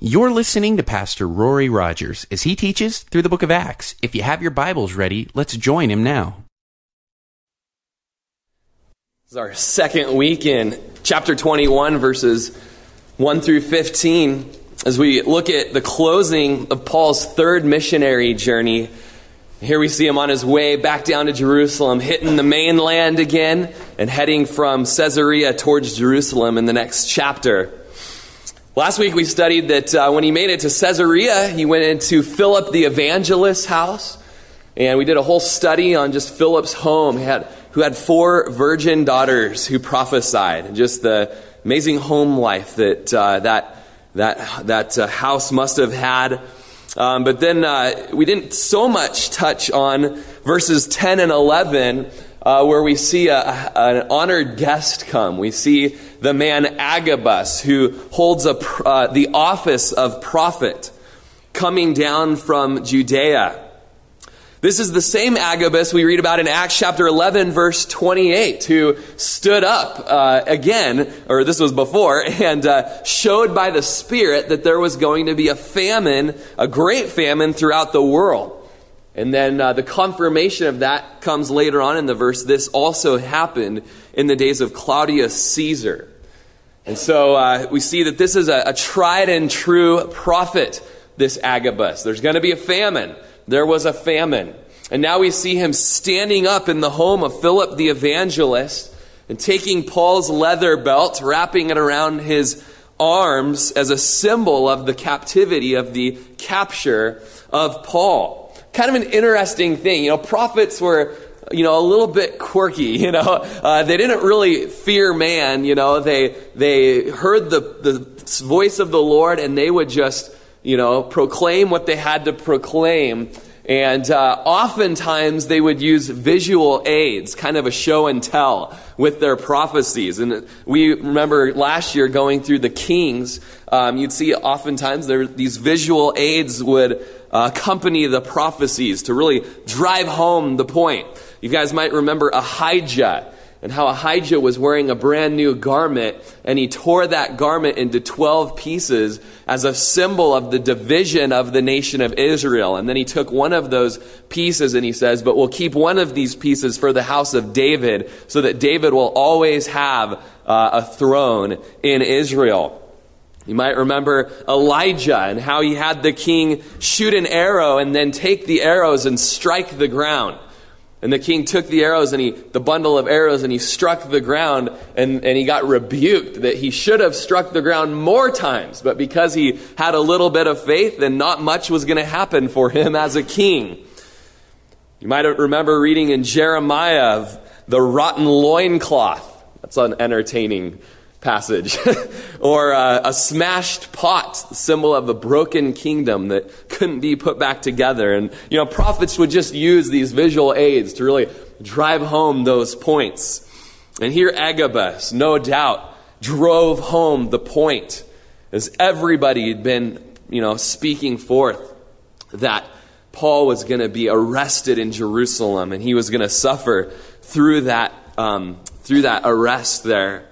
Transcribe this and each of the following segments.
You're listening to Pastor Rory Rogers as he teaches through the book of Acts. If you have your Bibles ready, let's join him now. This is our second week in chapter 21, verses 1 through 15, as we look at the closing of Paul's third missionary journey. Here we see him on his way back down to Jerusalem, hitting the mainland again, and heading from Caesarea towards Jerusalem in the next chapter. Last week we studied that uh, when he made it to Caesarea, he went into Philip the evangelist's house. And we did a whole study on just Philip's home, he had, who had four virgin daughters who prophesied, and just the amazing home life that uh, that, that, that uh, house must have had. Um, but then uh, we didn't so much touch on verses 10 and 11 uh, where we see a, an honored guest come. We see the man Agabus, who holds a, uh, the office of prophet, coming down from Judea. This is the same Agabus we read about in Acts chapter 11, verse 28, who stood up uh, again, or this was before, and uh, showed by the Spirit that there was going to be a famine, a great famine throughout the world. And then uh, the confirmation of that comes later on in the verse. This also happened in the days of Claudius Caesar. And so uh, we see that this is a, a tried and true prophet, this Agabus. There's going to be a famine. There was a famine. And now we see him standing up in the home of Philip the evangelist and taking Paul's leather belt, wrapping it around his arms as a symbol of the captivity, of the capture of Paul kind of an interesting thing. You know, prophets were, you know, a little bit quirky, you know. Uh, they didn't really fear man, you know. They, they heard the, the voice of the Lord and they would just, you know, proclaim what they had to proclaim. And uh, oftentimes they would use visual aids, kind of a show and tell with their prophecies. And we remember last year going through the Kings, um, you'd see oftentimes there these visual aids would uh, accompany the prophecies to really drive home the point. You guys might remember Ahijah and how Ahijah was wearing a brand new garment and he tore that garment into 12 pieces as a symbol of the division of the nation of Israel. And then he took one of those pieces and he says, but we'll keep one of these pieces for the house of David so that David will always have uh, a throne in Israel. You might remember Elijah and how he had the king shoot an arrow and then take the arrows and strike the ground. And the king took the arrows and he, the bundle of arrows, and he struck the ground and, and he got rebuked that he should have struck the ground more times. But because he had a little bit of faith, then not much was going to happen for him as a king. You might remember reading in Jeremiah of the rotten loincloth. That's an entertaining passage. or uh, a smashed pot, symbol of a broken kingdom that couldn't be put back together. And, you know, prophets would just use these visual aids to really drive home those points. And here Agabus, no doubt, drove home the point as everybody had been, you know, speaking forth that Paul was going to be arrested in Jerusalem and he was going to suffer through that, um, through that arrest there.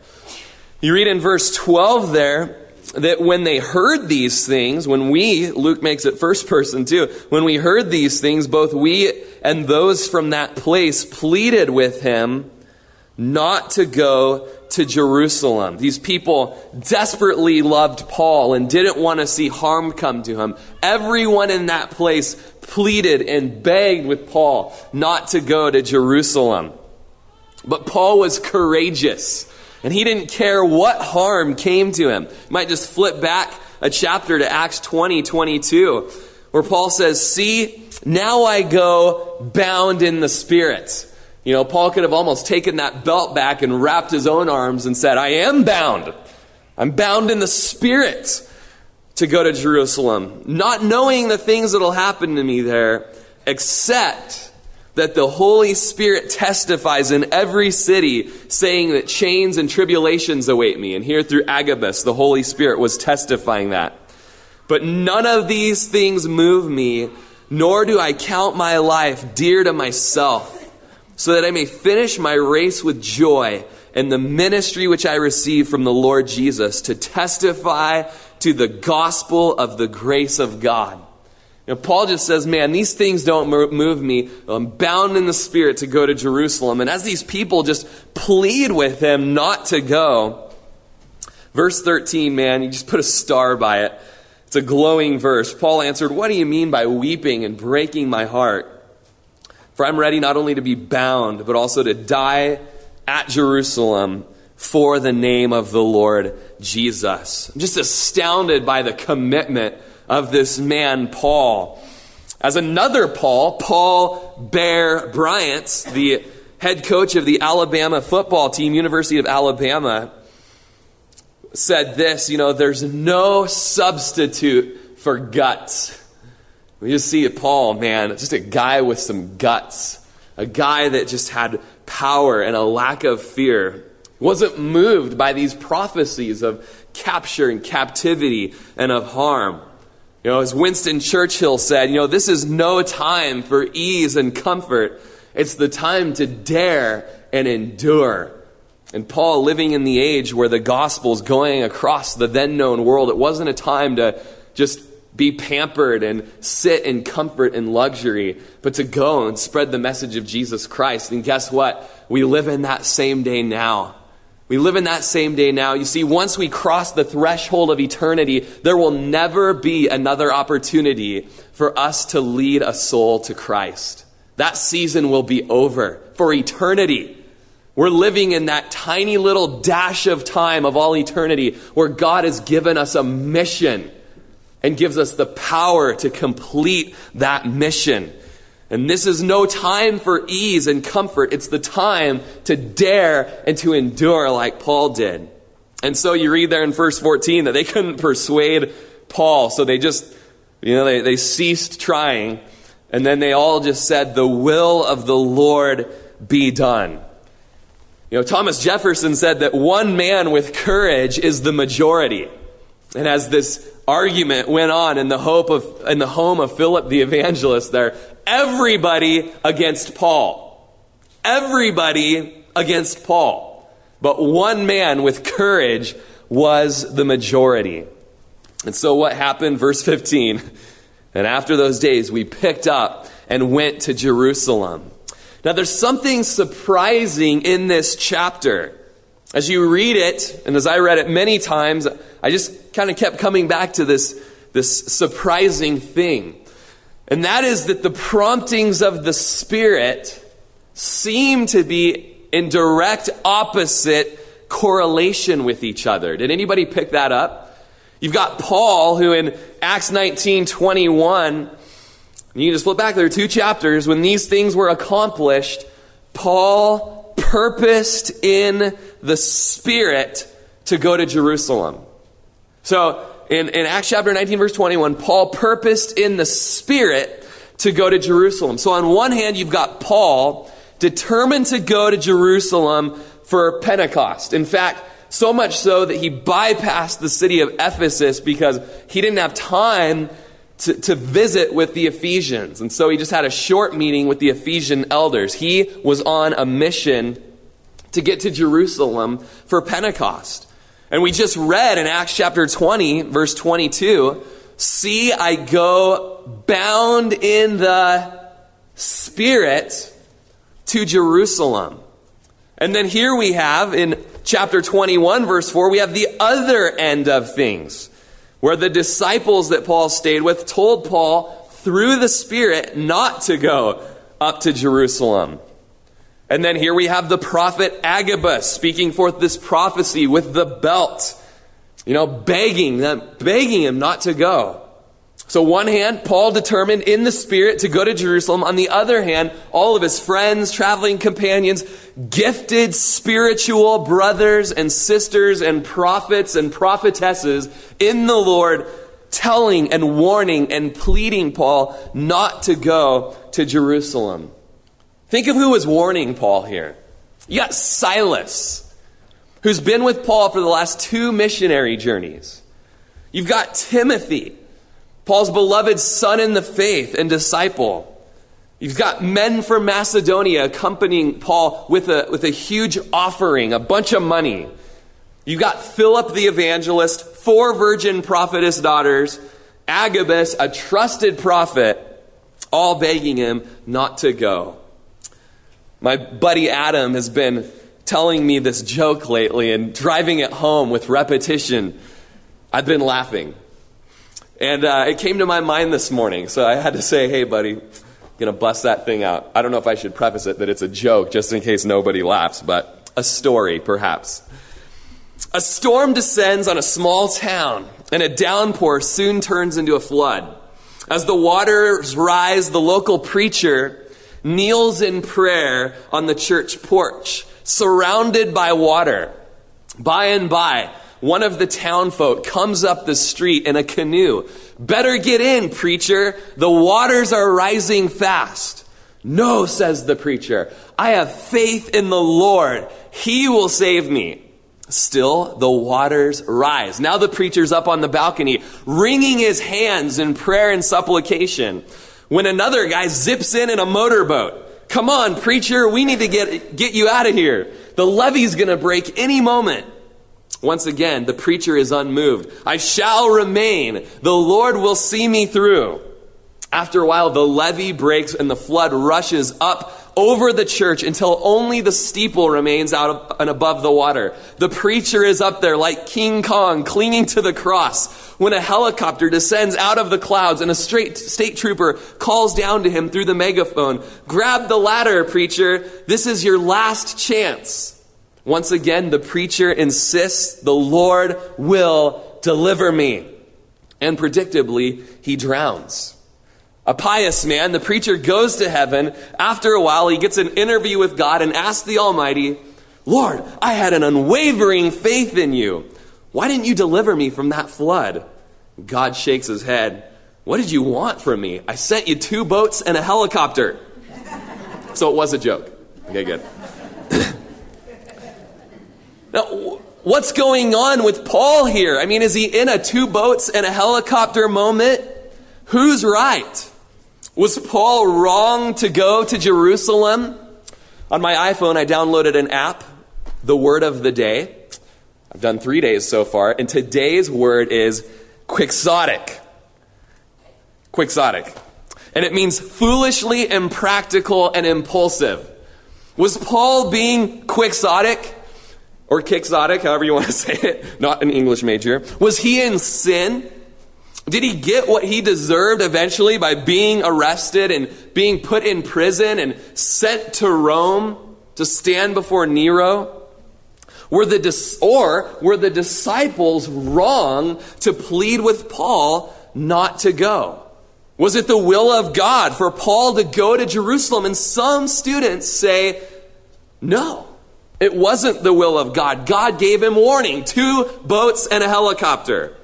You read in verse 12 there that when they heard these things, when we, Luke makes it first person too, when we heard these things, both we and those from that place pleaded with him not to go to Jerusalem. These people desperately loved Paul and didn't want to see harm come to him. Everyone in that place pleaded and begged with Paul not to go to Jerusalem. But Paul was courageous. And he didn't care what harm came to him. You might just flip back a chapter to Acts 20, 22, where Paul says, See, now I go bound in the Spirit. You know, Paul could have almost taken that belt back and wrapped his own arms and said, I am bound. I'm bound in the Spirit to go to Jerusalem, not knowing the things that will happen to me there, except that the Holy Spirit testifies in every city, saying that chains and tribulations await me. And here through Agabus, the Holy Spirit was testifying that. But none of these things move me, nor do I count my life dear to myself, so that I may finish my race with joy and the ministry which I receive from the Lord Jesus to testify to the gospel of the grace of God. You know, Paul just says, man, these things don't move me. I'm bound in the spirit to go to Jerusalem. And as these people just plead with him not to go, verse 13, man, you just put a star by it. It's a glowing verse. Paul answered, What do you mean by weeping and breaking my heart? For I'm ready not only to be bound, but also to die at Jerusalem for the name of the Lord Jesus. I'm just astounded by the commitment of this man, Paul. As another Paul, Paul Bear Bryant, the head coach of the Alabama football team, University of Alabama, said this you know, there's no substitute for guts. We just see Paul, man, just a guy with some guts, a guy that just had power and a lack of fear. Wasn't moved by these prophecies of capture and captivity and of harm. You know, as Winston Churchill said, you know, this is no time for ease and comfort. It's the time to dare and endure. And Paul, living in the age where the gospel's going across the then known world, it wasn't a time to just be pampered and sit in comfort and luxury, but to go and spread the message of Jesus Christ. And guess what? We live in that same day now. We live in that same day now. You see, once we cross the threshold of eternity, there will never be another opportunity for us to lead a soul to Christ. That season will be over for eternity. We're living in that tiny little dash of time of all eternity where God has given us a mission and gives us the power to complete that mission. And this is no time for ease and comfort. It's the time to dare and to endure like Paul did. And so you read there in verse 14 that they couldn't persuade Paul. So they just, you know, they, they ceased trying. And then they all just said, the will of the Lord be done. You know, Thomas Jefferson said that one man with courage is the majority. And as this argument went on in the hope of in the home of Philip the evangelist there, everybody against Paul. Everybody against Paul. But one man with courage was the majority. And so what happened? Verse 15. And after those days, we picked up and went to Jerusalem. Now, there's something surprising in this chapter. As you read it, and as I read it many times, I just kind of kept coming back to this, this surprising thing. And that is that the promptings of the Spirit seem to be in direct opposite correlation with each other. Did anybody pick that up? You've got Paul, who in Acts 19 21, you can just flip back, there two chapters. When these things were accomplished, Paul purposed in the Spirit to go to Jerusalem. So, in, in Acts chapter 19, verse 21, Paul purposed in the Spirit to go to Jerusalem. So, on one hand, you've got Paul determined to go to Jerusalem for Pentecost. In fact, so much so that he bypassed the city of Ephesus because he didn't have time to, to visit with the Ephesians. And so he just had a short meeting with the Ephesian elders. He was on a mission to get to Jerusalem for Pentecost. And we just read in Acts chapter 20, verse 22 See, I go bound in the Spirit to Jerusalem. And then here we have in chapter 21, verse 4, we have the other end of things, where the disciples that Paul stayed with told Paul through the Spirit not to go up to Jerusalem. And then here we have the prophet Agabus speaking forth this prophecy with the belt, you know, begging them, begging him not to go. So one hand, Paul determined in the spirit to go to Jerusalem. On the other hand, all of his friends, traveling companions, gifted spiritual brothers and sisters and prophets and prophetesses in the Lord telling and warning and pleading Paul not to go to Jerusalem. Think of who was warning Paul here. You got Silas, who's been with Paul for the last two missionary journeys. You've got Timothy, Paul's beloved son in the faith and disciple. You've got men from Macedonia accompanying Paul with a, with a huge offering, a bunch of money. You've got Philip the evangelist, four virgin prophetess daughters, Agabus, a trusted prophet, all begging him not to go. My buddy Adam has been telling me this joke lately and driving it home with repetition. I've been laughing. And uh, it came to my mind this morning, so I had to say, hey, buddy, going to bust that thing out. I don't know if I should preface it that it's a joke just in case nobody laughs, but a story, perhaps. A storm descends on a small town, and a downpour soon turns into a flood. As the waters rise, the local preacher kneels in prayer on the church porch, surrounded by water. By and by, one of the townfolk comes up the street in a canoe. Better get in, preacher. The waters are rising fast. No, says the preacher. I have faith in the Lord. He will save me. Still, the waters rise. Now the preacher's up on the balcony, wringing his hands in prayer and supplication. When another guy zips in in a motorboat. Come on, preacher, we need to get, get you out of here. The levee's gonna break any moment. Once again, the preacher is unmoved. I shall remain. The Lord will see me through. After a while, the levee breaks and the flood rushes up over the church until only the steeple remains out and above the water. The preacher is up there like King Kong clinging to the cross when a helicopter descends out of the clouds and a straight state trooper calls down to him through the megaphone, grab the ladder, preacher. This is your last chance. Once again, the preacher insists the Lord will deliver me. And predictably, he drowns. A pious man, the preacher goes to heaven. After a while, he gets an interview with God and asks the Almighty, Lord, I had an unwavering faith in you. Why didn't you deliver me from that flood? God shakes his head. What did you want from me? I sent you two boats and a helicopter. So it was a joke. Okay, good. now, what's going on with Paul here? I mean, is he in a two boats and a helicopter moment? Who's right? Was Paul wrong to go to Jerusalem? On my iPhone, I downloaded an app, the word of the day. I've done three days so far, and today's word is quixotic. Quixotic. And it means foolishly impractical and impulsive. Was Paul being quixotic? Or quixotic, however you want to say it, not an English major. Was he in sin? Did he get what he deserved eventually by being arrested and being put in prison and sent to Rome to stand before Nero? Were the, or were the disciples wrong to plead with Paul not to go? Was it the will of God for Paul to go to Jerusalem? And some students say, no, it wasn't the will of God. God gave him warning two boats and a helicopter.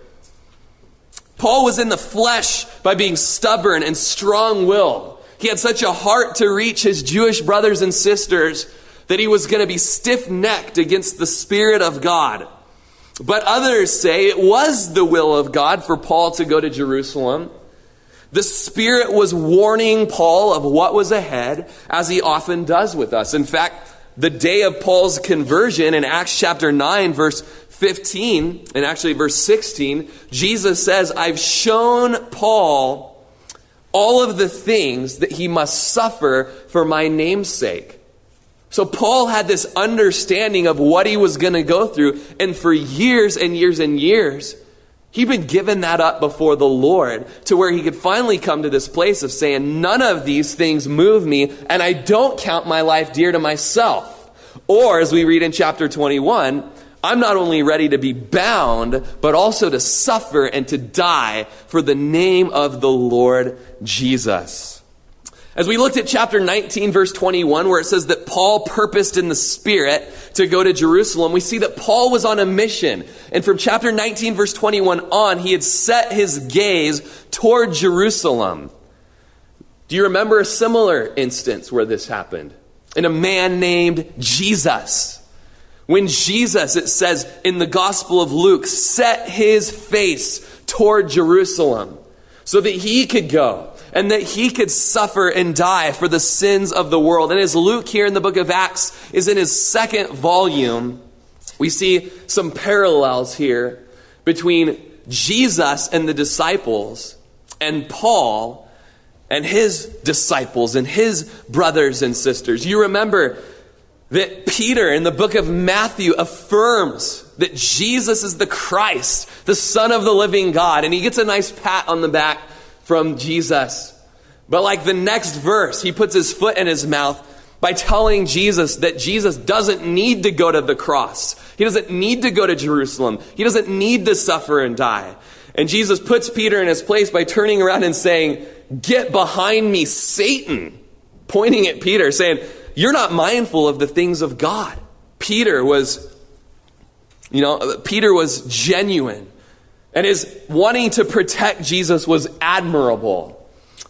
Paul was in the flesh by being stubborn and strong willed. He had such a heart to reach his Jewish brothers and sisters that he was going to be stiff necked against the Spirit of God. But others say it was the will of God for Paul to go to Jerusalem. The Spirit was warning Paul of what was ahead, as he often does with us. In fact, the day of Paul's conversion in Acts chapter 9, verse 15, and actually verse 16, Jesus says, I've shown Paul all of the things that he must suffer for my name's sake. So Paul had this understanding of what he was going to go through, and for years and years and years, he'd been given that up before the Lord to where he could finally come to this place of saying, None of these things move me, and I don't count my life dear to myself. Or, as we read in chapter 21, I'm not only ready to be bound, but also to suffer and to die for the name of the Lord Jesus. As we looked at chapter 19, verse 21, where it says that Paul purposed in the Spirit to go to Jerusalem, we see that Paul was on a mission. And from chapter 19, verse 21 on, he had set his gaze toward Jerusalem. Do you remember a similar instance where this happened? In a man named Jesus. When Jesus, it says in the Gospel of Luke, set his face toward Jerusalem so that he could go and that he could suffer and die for the sins of the world. And as Luke here in the book of Acts is in his second volume, We see some parallels here between Jesus and the disciples and Paul and his disciples and his brothers and sisters. You remember that Peter in the book of Matthew affirms that Jesus is the Christ, the Son of the living God, and he gets a nice pat on the back from Jesus. But like the next verse, he puts his foot in his mouth by telling Jesus that Jesus doesn't need to go to the cross. He doesn't need to go to Jerusalem. He doesn't need to suffer and die. And Jesus puts Peter in his place by turning around and saying, Get behind me, Satan, pointing at Peter, saying, You're not mindful of the things of God. Peter was, you know, Peter was genuine. And his wanting to protect Jesus was admirable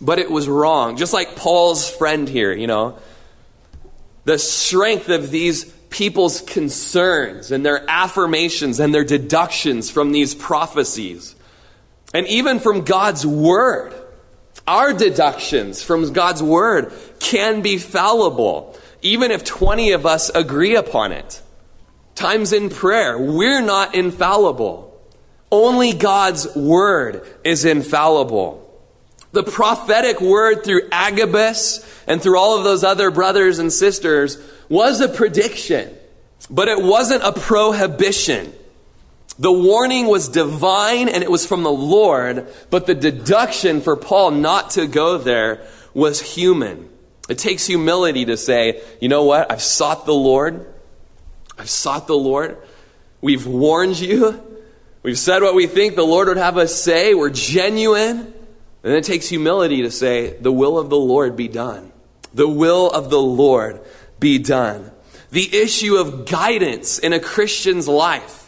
but it was wrong. Just like Paul's friend here, you know. The strength of these people's concerns and their affirmations and their deductions from these prophecies. And even from God's word. Our deductions from God's word can be fallible, even if 20 of us agree upon it. Times in prayer, we're not infallible. Only God's word is infallible. The prophetic word through Agabus and through all of those other brothers and sisters was a prediction, but it wasn't a prohibition. The warning was divine and it was from the Lord, but the deduction for Paul not to go there was human. It takes humility to say, you know what? I've sought the Lord. I've sought the Lord. We've warned you. We've said what we think the Lord would have us say. We're genuine. And it takes humility to say, the will of the Lord be done. The will of the Lord be done. The issue of guidance in a Christian's life.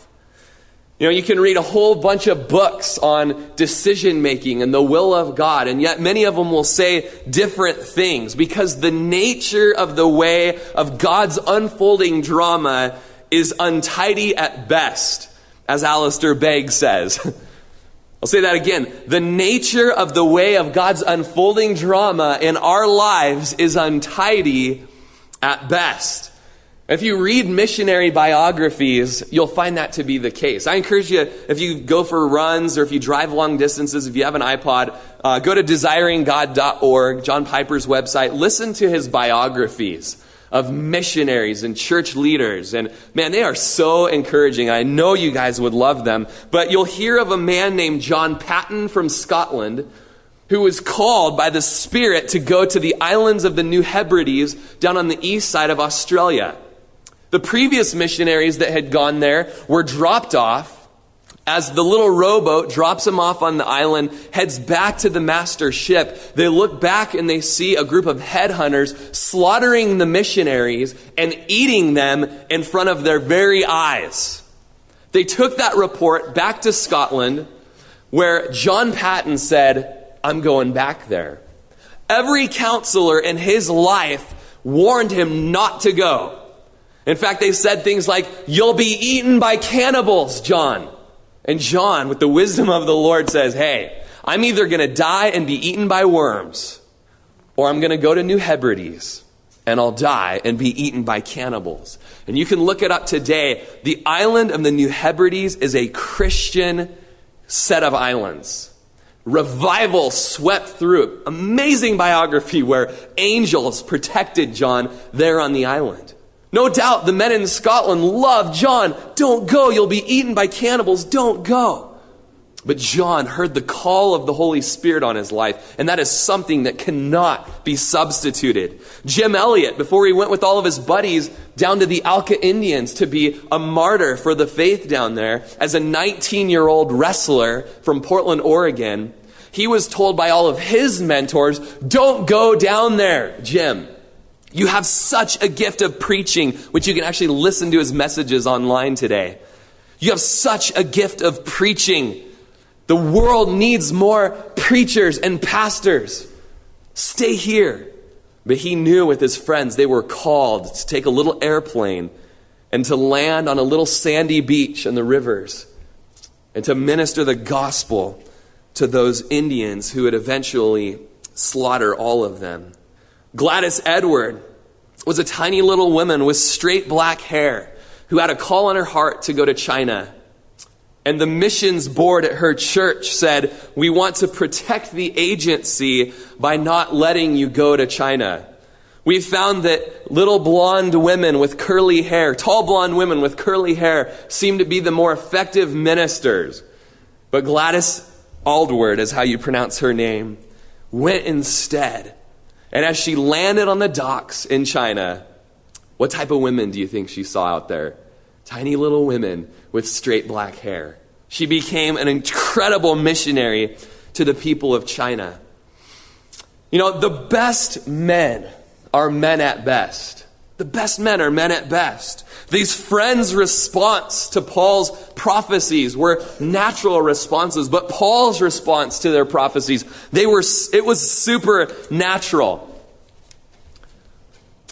You know, you can read a whole bunch of books on decision making and the will of God, and yet many of them will say different things because the nature of the way of God's unfolding drama is untidy at best, as Alistair Begg says. I'll say that again. The nature of the way of God's unfolding drama in our lives is untidy at best. If you read missionary biographies, you'll find that to be the case. I encourage you, if you go for runs or if you drive long distances, if you have an iPod, uh, go to desiringgod.org, John Piper's website, listen to his biographies of missionaries and church leaders. And man, they are so encouraging. I know you guys would love them. But you'll hear of a man named John Paton from Scotland who was called by the Spirit to go to the islands of the New Hebrides down on the east side of Australia. The previous missionaries that had gone there were dropped off as the little rowboat drops them off on the island, heads back to the master ship, they look back and they see a group of headhunters slaughtering the missionaries and eating them in front of their very eyes. They took that report back to Scotland, where John Paton said, I'm going back there. Every counselor in his life warned him not to go. In fact, they said things like, You'll be eaten by cannibals, John. And John, with the wisdom of the Lord, says, Hey, I'm either going to die and be eaten by worms, or I'm going to go to New Hebrides and I'll die and be eaten by cannibals. And you can look it up today. The island of the New Hebrides is a Christian set of islands. Revival swept through. Amazing biography where angels protected John there on the island. No doubt the men in Scotland loved John. Don't go. You'll be eaten by cannibals. Don't go. But John heard the call of the Holy Spirit on his life, and that is something that cannot be substituted. Jim Elliot, before he went with all of his buddies down to the Auca Indians to be a martyr for the faith down there, as a 19 year old wrestler from Portland, Oregon, he was told by all of his mentors, don't go down there, Jim. You have such a gift of preaching, which you can actually listen to his messages online today. You have such a gift of preaching. The world needs more preachers and pastors. Stay here. But he knew with his friends they were called to take a little airplane and to land on a little sandy beach in the rivers and to minister the gospel to those Indians who would eventually slaughter all of them. Gladys Edward was a tiny little woman with straight black hair who had a call on her heart to go to China. And the missions board at her church said, We want to protect the agency by not letting you go to China. We found that little blonde women with curly hair, tall blonde women with curly hair, seem to be the more effective ministers. But Gladys Aylward is how you pronounce her name, went instead. And as she landed on the docks in China, what type of women do you think she saw out there? Tiny little women with straight black hair. She became an incredible missionary to the people of China. You know, the best men are men at best. The best men are men at best. These friends' response to Paul's prophecies were natural responses, but Paul's response to their prophecies, they were, it was supernatural.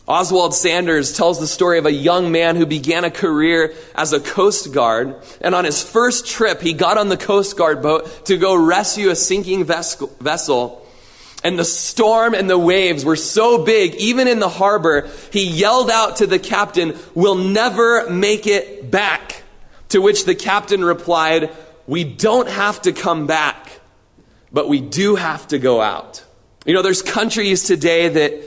Oswald Sanders tells the story of a young man who began a career as a Coast Guard. And on his first trip, he got on the Coast Guard boat to go rescue a sinking vessel and the storm and the waves were so big, even in the harbor, he yelled out to the captain, We'll never make it back. To which the captain replied, We don't have to come back, but we do have to go out. You know, there's countries today that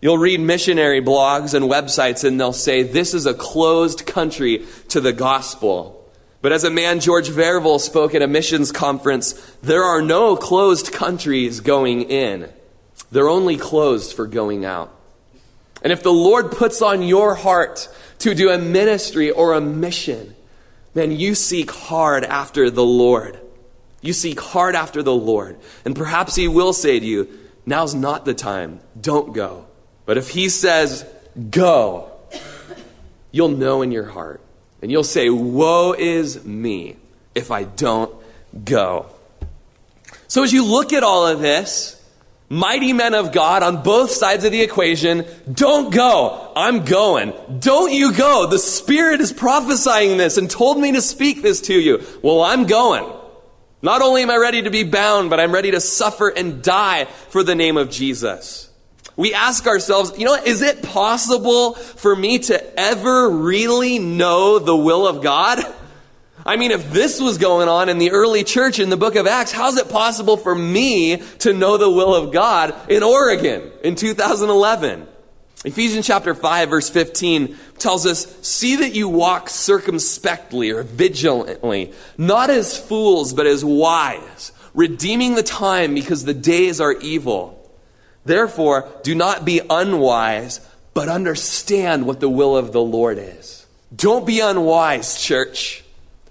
you'll read missionary blogs and websites and they'll say, This is a closed country to the gospel. But as a man, George Verwer, spoke at a missions conference, there are no closed countries going in. They're only closed for going out. And if the Lord puts on your heart to do a ministry or a mission, then you seek hard after the Lord. You seek hard after the Lord. And perhaps He will say to you, now's not the time. Don't go. But if He says, go, you'll know in your heart and you'll say, Woe is me if I don't go. So as you look at all of this, mighty men of God on both sides of the equation, don't go. I'm going. Don't you go. The Spirit is prophesying this and told me to speak this to you. Well, I'm going. Not only am I ready to be bound, but I'm ready to suffer and die for the name of Jesus we ask ourselves, you know, is it possible for me to ever really know the will of God? I mean, if this was going on in the early church in the book of Acts, how's it possible for me to know the will of God in Oregon in 2011? Ephesians chapter 5 verse 15 tells us, see that you walk circumspectly or vigilantly, not as fools, but as wise, redeeming the time because the days are evil. Therefore, do not be unwise, but understand what the will of the Lord is. Don't be unwise, church.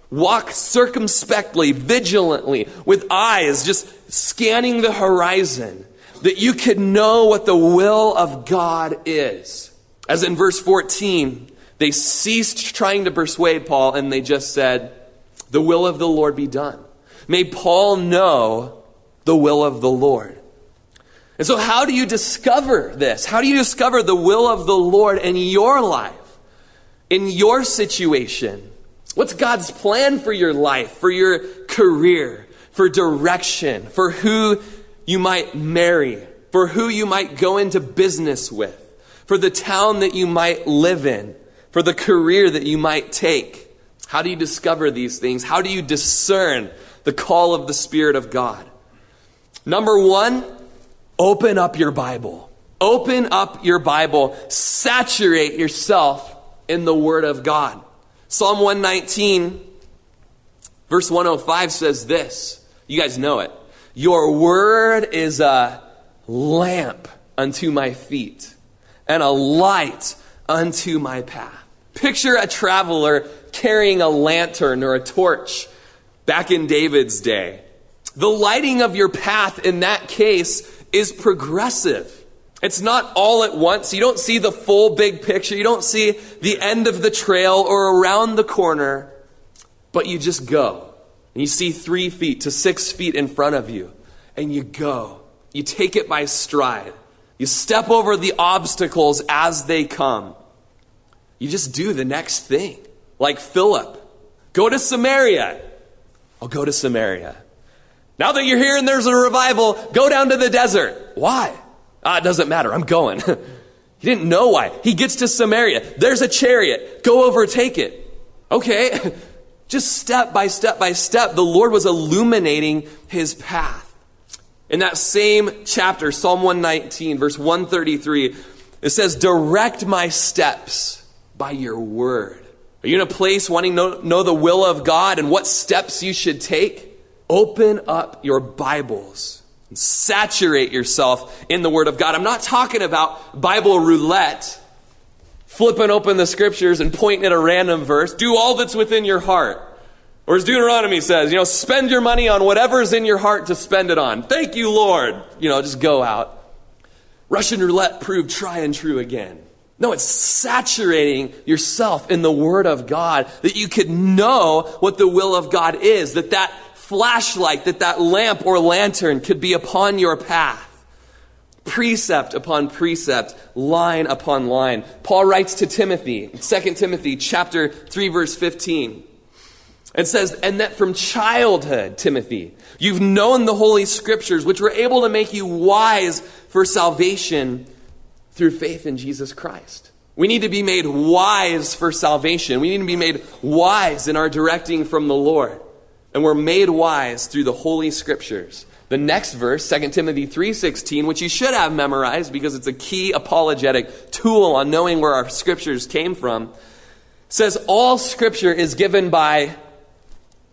Walk circumspectly, vigilantly, with eyes just scanning the horizon, that you could know what the will of God is. As in verse 14, they ceased trying to persuade Paul and they just said, The will of the Lord be done. May Paul know the will of the Lord. And so, how do you discover this? How do you discover the will of the Lord in your life, in your situation? What's God's plan for your life, for your career, for direction, for who you might marry, for who you might go into business with, for the town that you might live in, for the career that you might take? How do you discover these things? How do you discern the call of the Spirit of God? Number one, Open up your Bible. Open up your Bible. Saturate yourself in the Word of God. Psalm 119, verse 105 says this. You guys know it. Your Word is a lamp unto my feet and a light unto my path. Picture a traveler carrying a lantern or a torch back in David's day. The lighting of your path in that case is progressive. It's not all at once. You don't see the full big picture. You don't see the end of the trail or around the corner, but you just go. And you see three feet to six feet in front of you, and you go. You take it by stride. You step over the obstacles as they come. You just do the next thing. Like Philip. Go to Samaria. I'll go to Samaria. Now that you're here and there's a revival, go down to the desert. Why? Ah, it doesn't matter. I'm going. He didn't know why. He gets to Samaria. There's a chariot. Go overtake it. Okay. Just step by step by step, the Lord was illuminating his path. In that same chapter, Psalm 119, verse 133, it says, Direct my steps by your word. Are you in a place wanting to know, the will of God and what steps you should take? Open up your Bibles and saturate yourself in the Word of God. I'm not talking about Bible roulette, flipping open the scriptures and pointing at a random verse. Do all that's within your heart. Or as Deuteronomy says, you know, spend your money on whatever's in your heart to spend it on. Thank you, Lord. You know, just go out. Russian roulette proved try and true again. No, it's saturating yourself in the Word of God that you could know what the will of God is, that that flashlight, that that lamp or lantern could be upon your path. Precept upon precept, line upon line. Paul writes to Timothy, 2 Timothy chapter 3 verse 15. It says, and that from childhood, Timothy, you've known the Holy Scriptures, which were able to make you wise for salvation through faith in Jesus Christ. We need to be made wise for salvation. We need to be made wise in our directing from the Lord. And we're made wise through the Holy Scriptures. The next verse, 2 Timothy 3:16, which you should have memorized because it's a key apologetic tool on knowing where our scriptures came from, says all scripture is given by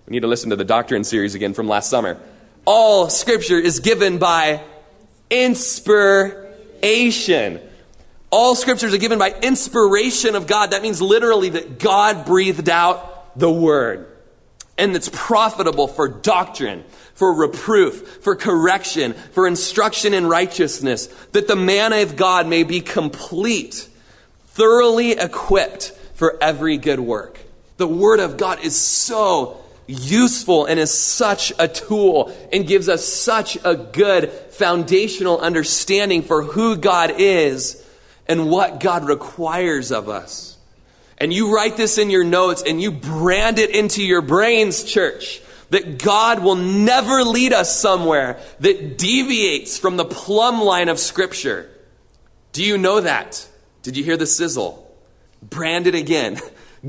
we need to listen to the doctrine series again from last summer. All scripture is given by inspiration. All scriptures are given by inspiration of God. That means literally that God breathed out the word. And it's profitable for doctrine, for reproof, for correction, for instruction in righteousness, that the man of God may be complete, thoroughly equipped for every good work. The word of God is so useful and is such a tool and gives us such a good foundational understanding for who God is and what God requires of us. And you write this in your notes and you brand it into your brains, church, that God will never lead us somewhere that deviates from the plumb line of Scripture. Do you know that? Did you hear the sizzle? Brand it again.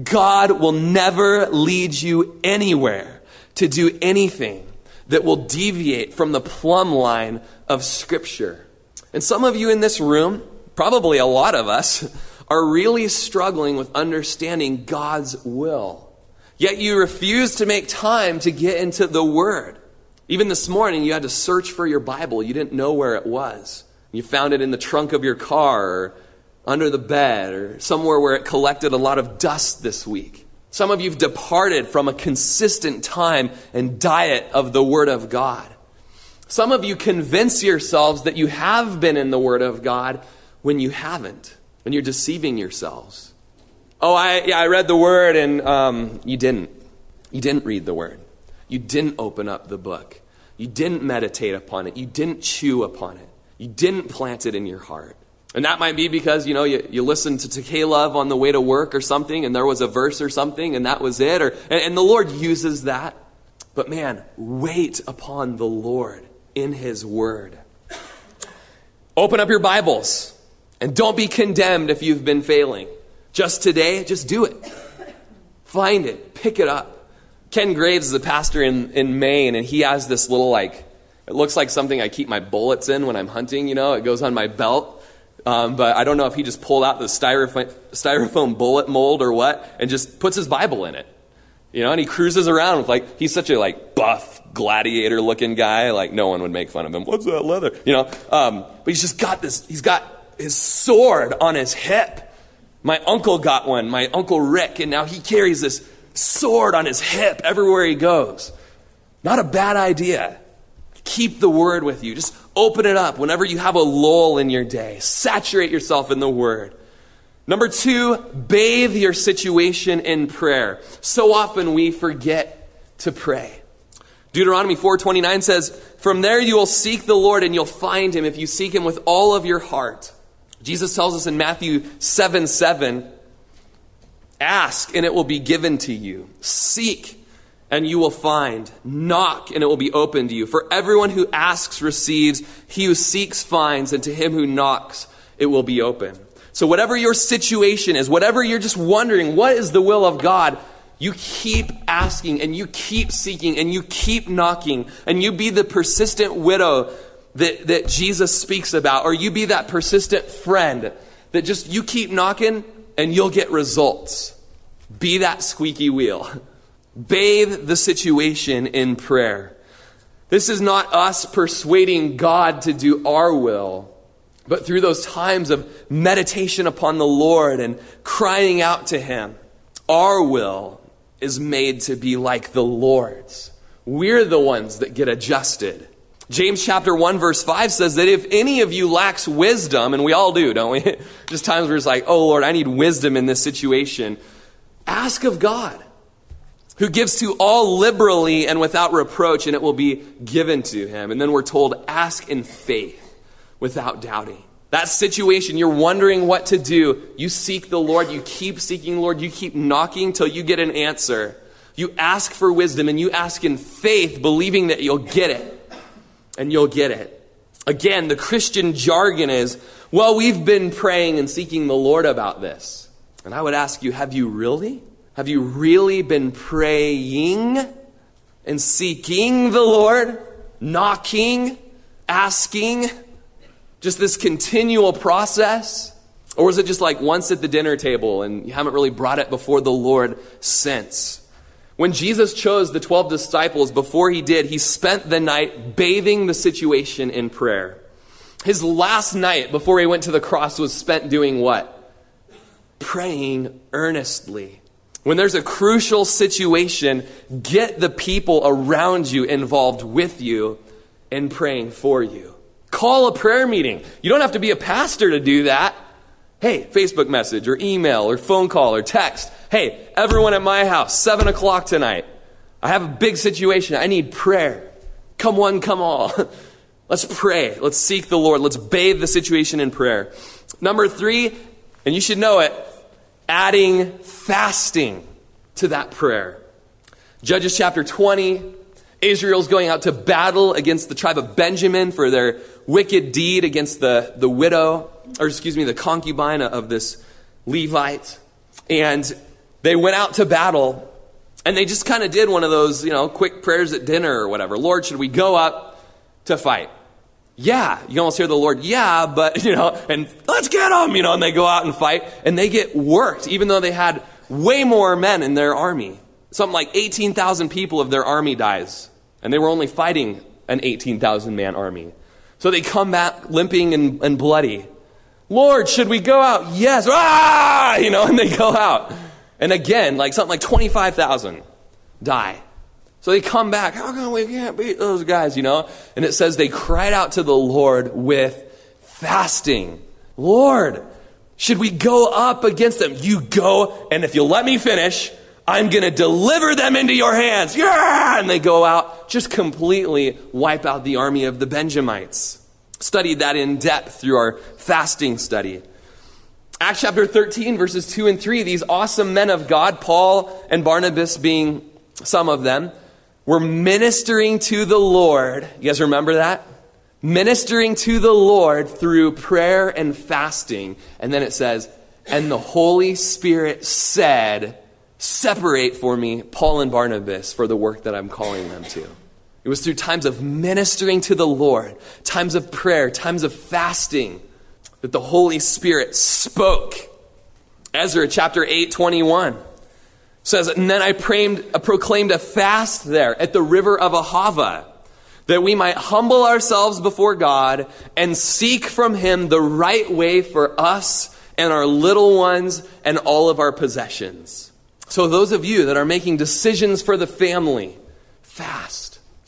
God will never lead you anywhere to do anything that will deviate from the plumb line of Scripture. And some of you in this room, probably a lot of us, are really struggling with understanding God's will. Yet you refuse to make time to get into the Word. Even this morning, you had to search for your Bible. You didn't know where it was. You found it in the trunk of your car or under the bed or somewhere where it collected a lot of dust this week. Some of you have departed from a consistent time and diet of the Word of God. Some of you convince yourselves that you have been in the Word of God when you haven't, and you're deceiving yourselves. Oh, I, yeah, I read the Word, and um, you didn't. You didn't read the Word. You didn't open up the book. You didn't meditate upon it. You didn't chew upon it. You didn't plant it in your heart. And that might be because, you know, you, you listened to K-LOVE on the way to work or something, and there was a verse or something, and that was it. Or, and, and the Lord uses that. But man, wait upon the Lord in His Word. Open up your Bibles, and don't be condemned if you've been failing. Just today, just do it. Find it, pick it up. Ken Graves is a pastor in, in Maine, and he has this little, like, it looks like something I keep my bullets in when I'm hunting, you know, it goes on my belt. Um, but I don't know if he just pulled out the styrofoam, styrofoam bullet mold or what, and just puts his Bible in it. You know, and he cruises around with like he's such a like buff gladiator looking guy. Like no one would make fun of him. What's that leather? You know, um, but he's just got this. He's got his sword on his hip. My uncle got one. My uncle Rick, and now he carries this sword on his hip everywhere he goes. Not a bad idea. Keep the word with you. Just open it up whenever you have a lull in your day. Saturate yourself in the word. Number two, bathe your situation in prayer. So often we forget to pray. Deuteronomy 4:29 says, "From there you will seek the Lord and you'll find him if you seek him with all of your heart." Jesus tells us in Matthew 7 7, Ask and it will be given to you. Seek and you will find. Knock, and it will be opened to you. For everyone who asks receives, he who seeks finds, and to him who knocks, it will be open. So, whatever your situation is, whatever you're just wondering, what is the will of God? You keep asking and you keep seeking and you keep knocking and you be the persistent widow that, that Jesus speaks about, or you be that persistent friend that just you keep knocking and you'll get results. Be that squeaky wheel. Bathe the situation in prayer. This is not us persuading God to do our will, but through those times of meditation upon the Lord and crying out to Him, our will is made to be like the Lord's. We're the ones that get adjusted. James chapter 1 verse 5 says that if any of you lacks wisdom, and we all do, don't we? Just times where it's like, oh Lord, I need wisdom in this situation. Ask of God, who gives to all liberally and without reproach, and it will be given to him. And then we're told, ask in faith without doubting. That situation, you're wondering what to do. You seek the Lord. You keep seeking Lord. You keep knocking till you get an answer. You ask for wisdom and you ask in faith, believing that you'll get it and you'll get it. Again, the Christian jargon is, well, we've been praying and seeking the Lord about this. And I would ask you, have you really? Have you really been praying and seeking the Lord? Knocking? Asking? Just this continual process? Or is it just like once at the dinner table and you haven't really brought it before the Lord since? When Jesus chose the 12 disciples, before he did, he spent the night bathing the situation in prayer. His last night before he went to the cross was spent doing what? Praying earnestly. When there's a crucial situation, get the people around you involved with you in praying for you. Call a prayer meeting. You don't have to be a pastor to do that. Hey, Facebook message or email or phone call or text. Hey, everyone at my house, 7 o'clock tonight. I have a big situation. I need prayer. Come one, come all. Let's pray. Let's seek the Lord. Let's bathe the situation in prayer. Number three, and you should know it, adding fasting to that prayer. Judges chapter 20, Israel's going out to battle against the tribe of Benjamin for their wicked deed against the, the widow, or excuse me, the concubine of this Levite. And they went out to battle and they just kind of did one of those, you know, quick prayers at dinner or whatever. Lord, should we go up to fight? Yeah. You almost hear the Lord, yeah, but, you know, and let's get them, you know, and they go out and fight and they get worked, even though they had way more men in their army. Something like 18,000 people of their army dies. And they were only fighting an 18,000 man army. So they come back limping and, and bloody. Lord, should we go out? Yes. Ah! You know, and they go out. And again, like something like 25,000 die. So they come back. How come we can't beat those guys, you know? And it says they cried out to the Lord with fasting. Lord, should we go up against them? You go, and if you'll let me finish, I'm going to deliver them into your hands. Yeah! And they go out, just completely wipe out the army of the Benjamites. Studied that in depth through our fasting study. Acts chapter 13, verses 2 and 3, these awesome men of God, Paul and Barnabas being some of them, were ministering to the Lord. You guys remember that? Ministering to the Lord through prayer and fasting. And then it says, and the Holy Spirit said, Separate for me Paul and Barnabas for the work that I'm calling them to. It was through times of ministering to the Lord, times of prayer, times of fasting that the Holy Spirit spoke. Ezra chapter 8, 21 says, And then I uh, proclaimed a fast there at the river of Ahava, that we might humble ourselves before God and seek from Him the right way for us and our little ones and all of our possessions. So, those of you that are making decisions for the family, fast,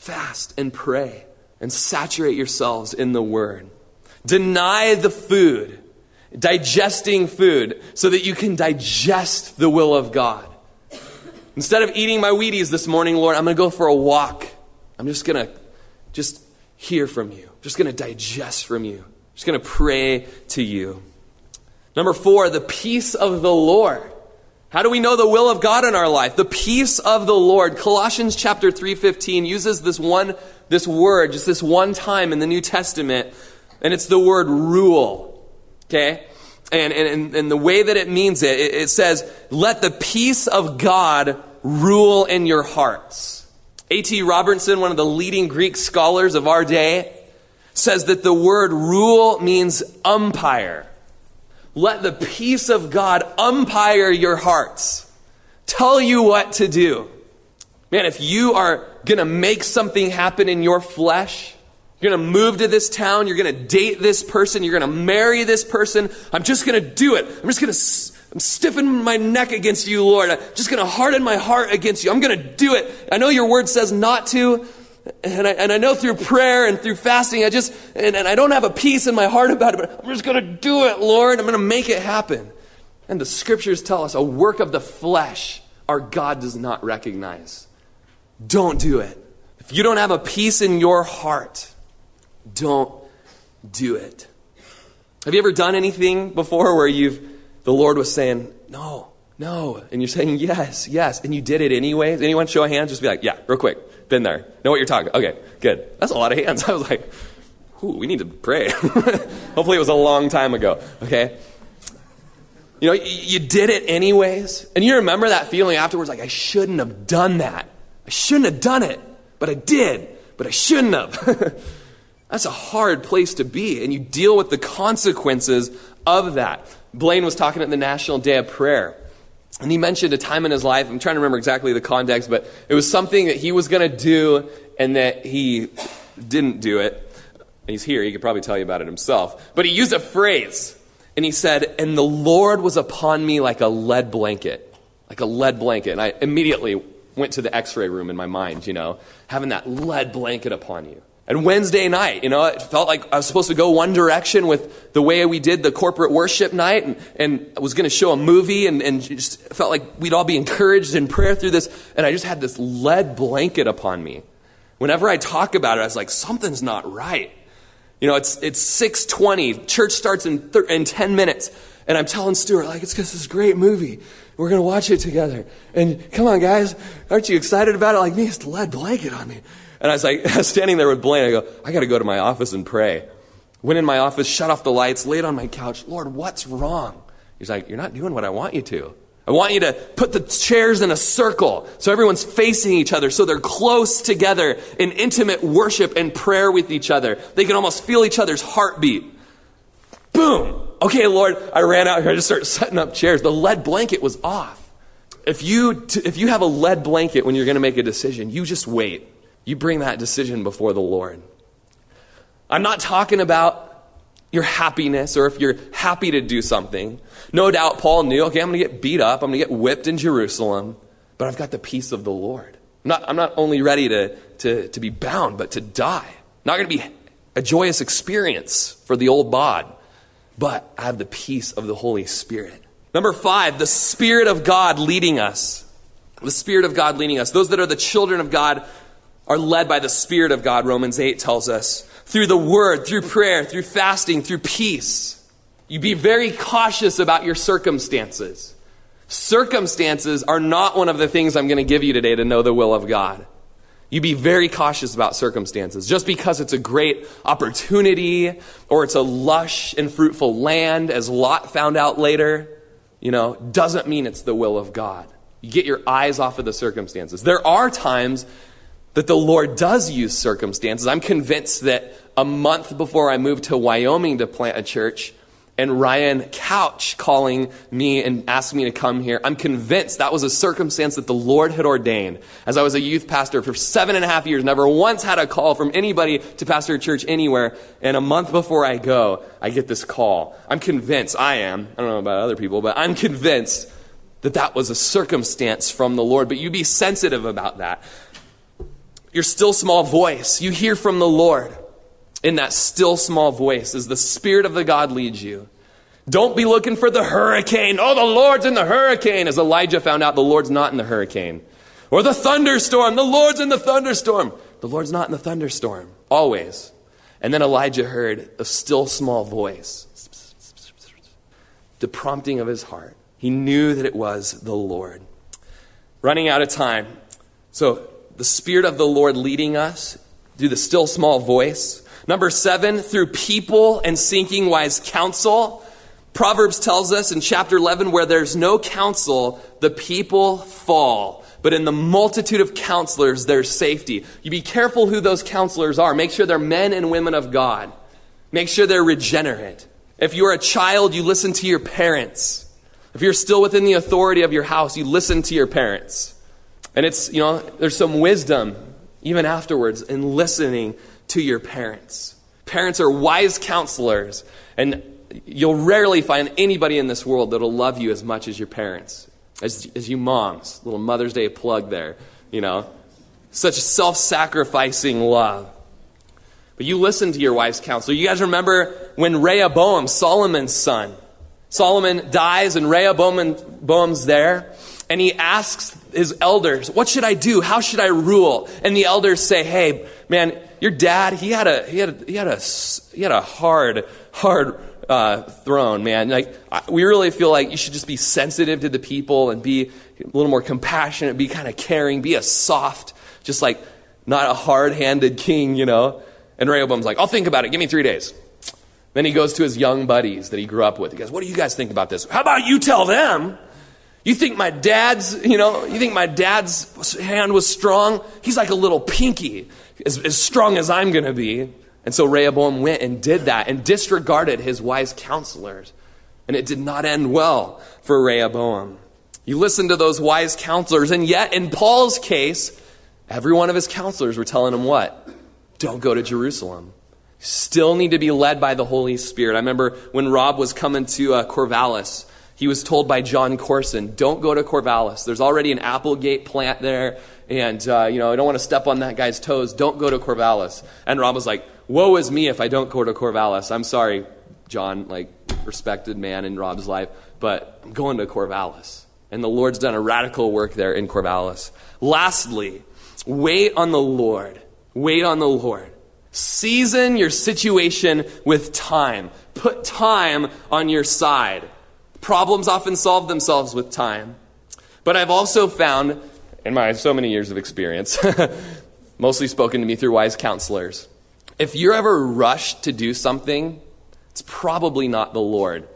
fast, and pray, and saturate yourselves in the Word. Deny the food, digesting food, so that you can digest the will of God. Instead of eating my Wheaties this morning, Lord, I'm going to go for a walk. I'm just going to just hear from you. I'm just going to digest from you. I'm just going to pray to you. Number four, the peace of the Lord. How do we know the will of God in our life? The peace of the Lord. Colossians chapter 3:15 uses this one this word just this one time in the New Testament and it's the word rule. Okay? And, and, and the way that it means it, it says, let the peace of God rule in your hearts. A.T. Robertson, one of the leading Greek scholars of our day, says that the word rule means umpire. Let the peace of God umpire your hearts. Tell you what to do. Man, if you are going to make something happen in your flesh, you're going to move to this town, you're going to date this person, you're going to marry this person, I'm just going to do it. I'm just going to I'm stiffening my neck against you, Lord. I'm just going to harden my heart against you. I'm going to do it. I know your word says not to, and I, and I know through prayer and through fasting, I just, and, and I don't have a peace in my heart about it, but I'm just going to do it, Lord. I'm going to make it happen. And the scriptures tell us a work of the flesh our God does not recognize. Don't do it. If you don't have a peace in your heart, don't do it. Have you ever done anything before where you've, the Lord was saying, no, no, and you're saying yes, yes, and you did it anyways? Anyone show a hand? Just be like, yeah, real quick. Been there. Know what you're talking Okay, good. That's a lot of hands. I was like, ooh, we need to pray. Hopefully it was a long time ago, okay? You know, you did it anyways. And you remember that feeling afterwards like, I shouldn't have done that. I shouldn't have done it, but I did, but I shouldn't have. That's a hard place to be, and you deal with the consequences of that. Blaine was talking at the National Day of Prayer, and he mentioned a time in his life. I'm trying to remember exactly the context, but it was something that he was going to do and that he didn't do it. He's here, he could probably tell you about it himself. But he used a phrase, and he said, And the Lord was upon me like a lead blanket. Like a lead blanket. And I immediately went to the x ray room in my mind, you know, having that lead blanket upon you. And Wednesday night, you know, it felt like I was supposed to go one direction with the way we did the corporate worship night and, and I was going to show a movie and, and just felt like we'd all be encouraged in prayer through this. And I just had this lead blanket upon me. Whenever I talk about it, I was like, something's not right. You know, it's, it's 620. Church starts in, thir- in 10 minutes. And I'm telling Stuart, like, it's because this great movie. We're going to watch it together. And come on, guys. Aren't you excited about it? Like me, it's the lead blanket on me. And I was like, I was standing there with Blaine. I go, I got to go to my office and pray. Went in my office, shut off the lights, laid on my couch. Lord, what's wrong? He's like, You're not doing what I want you to. I want you to put the chairs in a circle so everyone's facing each other, so they're close together in intimate worship and prayer with each other. They can almost feel each other's heartbeat. Boom! Okay, Lord, I ran out here. I just started setting up chairs. The lead blanket was off. If you, if you have a lead blanket when you're going to make a decision, you just wait you bring that decision before the Lord. I'm not talking about your happiness or if you're happy to do something. No doubt Paul knew, okay, I'm going to get beat up, I'm going to get whipped in Jerusalem, but I've got the peace of the Lord. I'm not, I'm not only ready to, to, to be bound, but to die. Not going to be a joyous experience for the old bod, but I have the peace of the Holy Spirit. Number five, the Spirit of God leading us. The Spirit of God leading us. Those that are the children of God are led by the Spirit of God, Romans 8 tells us. Through the Word, through prayer, through fasting, through peace. You be very cautious about your circumstances. Circumstances are not one of the things I'm going to give you today to know the will of God. You be very cautious about circumstances. Just because it's a great opportunity or it's a lush and fruitful land, as Lot found out later, you know, doesn't mean it's the will of God. You get your eyes off of the circumstances. There are times that the Lord does use circumstances. I'm convinced that a month before I moved to Wyoming to plant a church, and Ryan Couch calling me and asking me to come here, I'm convinced that was a circumstance that the Lord had ordained. As I was a youth pastor for seven and a half years, never once had a call from anybody to pastor a church anywhere, and a month before I go, I get this call. I'm convinced, I am, I don't know about other people, but I'm convinced that that was a circumstance from the Lord. But you be sensitive about that your still small voice. You hear from the Lord in that still small voice as the Spirit of the God leads you. Don't be looking for the hurricane. Oh, the Lord's in the hurricane. As Elijah found out, the Lord's not in the hurricane. Or the thunderstorm. The Lord's in the thunderstorm. The Lord's not in the thunderstorm. Always. And then Elijah heard a still small voice. The prompting of his heart. He knew that it was the Lord. Running out of time. So the Spirit of the Lord leading us through the still small voice. Number seven, through people and seeking wise counsel. Proverbs tells us in chapter 11 where there's no counsel, the people fall. But in the multitude of counselors, there's safety. You be careful who those counselors are. Make sure they're men and women of God. Make sure they're regenerate. If you're a child, you listen to your parents. If you're still within the authority of your house, you listen to your parents. And it's, you know, there's some wisdom even afterwards in listening to your parents. Parents are wise counselors, and you'll rarely find anybody in this world that'll love you as much as your parents, as, as you moms. Little Mother's Day plug there, you know. Such self sacrificing love. But you listen to your wife's counsel. You guys remember when Rehoboam, Solomon's son, Solomon dies and Rehoboam, Rehoboam's there, and he asks his elders, What should I do? How should I rule? And the elders say, Hey, man, your dad, he had a, he had a, he had a, he had a hard, hard uh, throne, man. Like, we really feel like you should just be sensitive to the people and be a little more compassionate, be kind of caring, be a soft, just like not a hard handed king, you know? And Rehoboam's like, I'll think about it. Give me three days. Then he goes to his young buddies that he grew up with. He goes, What do you guys think about this? How about you tell them? You think my dad's, you know, you think my dad's hand was strong? He's like a little pinky, as, as strong as I'm going to be. And so Rehoboam went and did that and disregarded his wise counselors. And it did not end well for Rehoboam. You listen to those wise counselors, and yet in Paul's case, every one of his counselors were telling him what? Don't go to Jerusalem. Still need to be led by the Holy Spirit. I remember when Rob was coming to uh, Corvallis, he was told by Jon Courson, don't go to Corvallis. There's already an Applegate plant there, and, uh, you know, I don't want to step on that guy's toes. Don't go to Corvallis. And Rob was like, woe is me if I don't go to Corvallis. I'm sorry, John, like, respected man in Rob's life, but I'm going to Corvallis. And the Lord's done a radical work there in Corvallis. Lastly, wait on the Lord. Wait on the Lord. Season your situation with time. Put time on your side. Problems often solve themselves with time. But I've also found, in my so many years of experience, mostly spoken to me through wise counselors, if you're ever rushed to do something, it's probably not the Lord.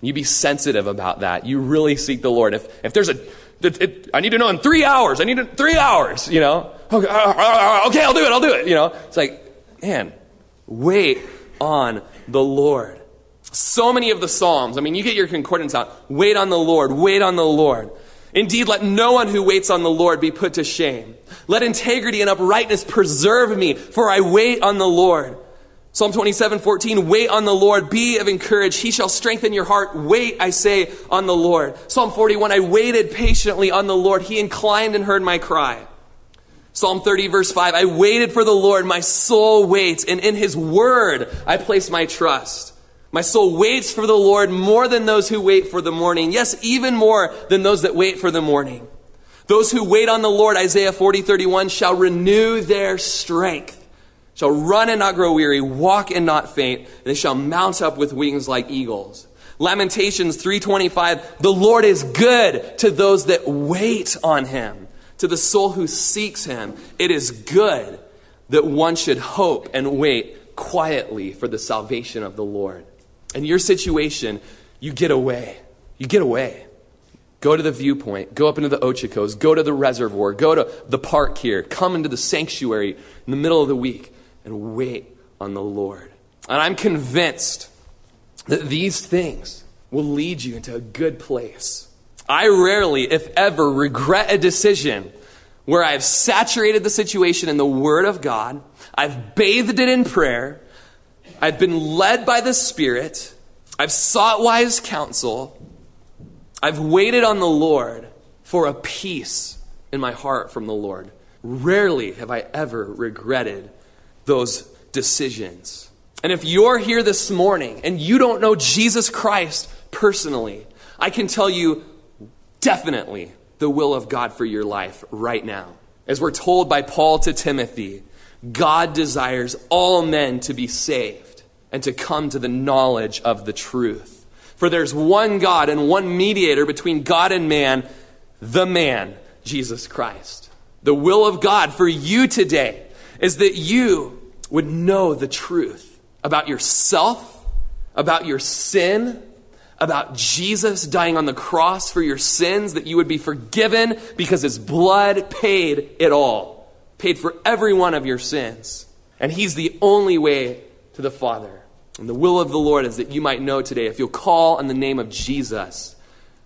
You be sensitive about that. You really seek the Lord. If, if there's a, it, it, I need to know in three hours, I need to, three hours, you know? Okay, uh, uh, uh, okay, I'll do it, I'll do it, you know? It's like, man, wait on the Lord. So many of the Psalms, I mean, you get your concordance out. Wait on the Lord, wait on the Lord. Indeed, let no one who waits on the Lord be put to shame. Let integrity and uprightness preserve me, for I wait on the Lord. Psalm 27, 14, wait on the Lord, be of encourage. He shall strengthen your heart. Wait, I say, on the Lord. Psalm 41, I waited patiently on the Lord. He inclined and heard my cry. Psalm 30, verse 5, I waited for the Lord. My soul waits, and in his word I place my trust. My soul waits for the Lord more than those who wait for the morning. Yes, even more than those that wait for the morning. Those who wait on the Lord, Isaiah 40, 31, shall renew their strength shall run and not grow weary, walk and not faint, they shall mount up with wings like eagles. Lamentations 3:25 The Lord is good to those that wait on him, to the soul who seeks him. It is good that one should hope and wait quietly for the salvation of the Lord. In your situation, you get away. You get away. Go to the viewpoint. Go up into the Ochocos. Go to the reservoir. Go to the park here. Come into the sanctuary in the middle of the week and wait on the Lord. And I'm convinced that these things will lead you into a good place. I rarely, if ever, regret a decision where I've saturated the situation in the Word of God, I've bathed it in prayer, I've been led by the Spirit, I've sought wise counsel, I've waited on the Lord for a peace in my heart from the Lord. Rarely have I ever regretted those decisions. And if you're here this morning and you don't know Jesus Christ personally, I can tell you definitely the will of God for your life right now. As we're told by Paul to Timothy, God desires all men to be saved and to come to the knowledge of the truth. For there's one God and one mediator between God and man, the man, Jesus Christ. The will of God for you today is that you would know the truth about yourself, about your sin, about Jesus dying on the cross for your sins, that you would be forgiven because his blood paid it all, paid for every one of your sins. And he's the only way to the Father. And the will of the Lord is that you might know today if you'll call on the name of Jesus,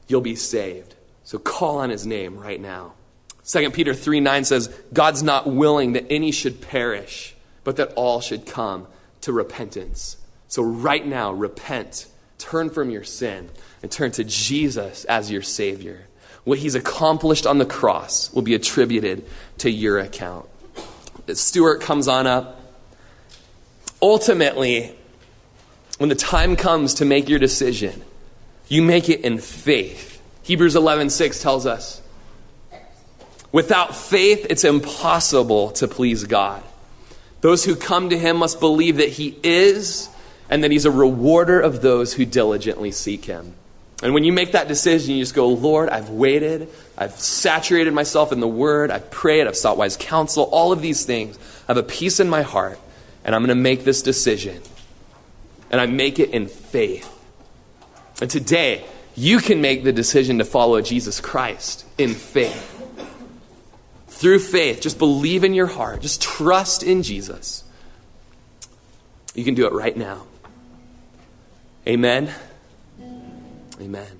you'll be saved. So call on his name right now. 2 Peter 3 9 says, God's not willing that any should perish, but that all should come to repentance. So right now, repent Turn from your sin and turn to Jesus as your Savior. What He's accomplished on the cross will be attributed to your account. Stuart comes on up. Ultimately, when the time comes to make your decision, you make it in faith. Hebrews 11:6 tells us, without faith it's impossible to please God. Those who come to him must believe that he is and that he's a rewarder of those who diligently seek him. And when you make that decision, you just go, Lord, I've waited, I've saturated myself in the word, I've prayed, I've sought wise counsel, all of these things. I have a peace in my heart, and I'm going to make this decision. And I make it in faith. And today, you can make the decision to follow Jesus Christ in faith. Through faith, just believe in your heart, just trust in Jesus. You can do it right now. Amen. Amen.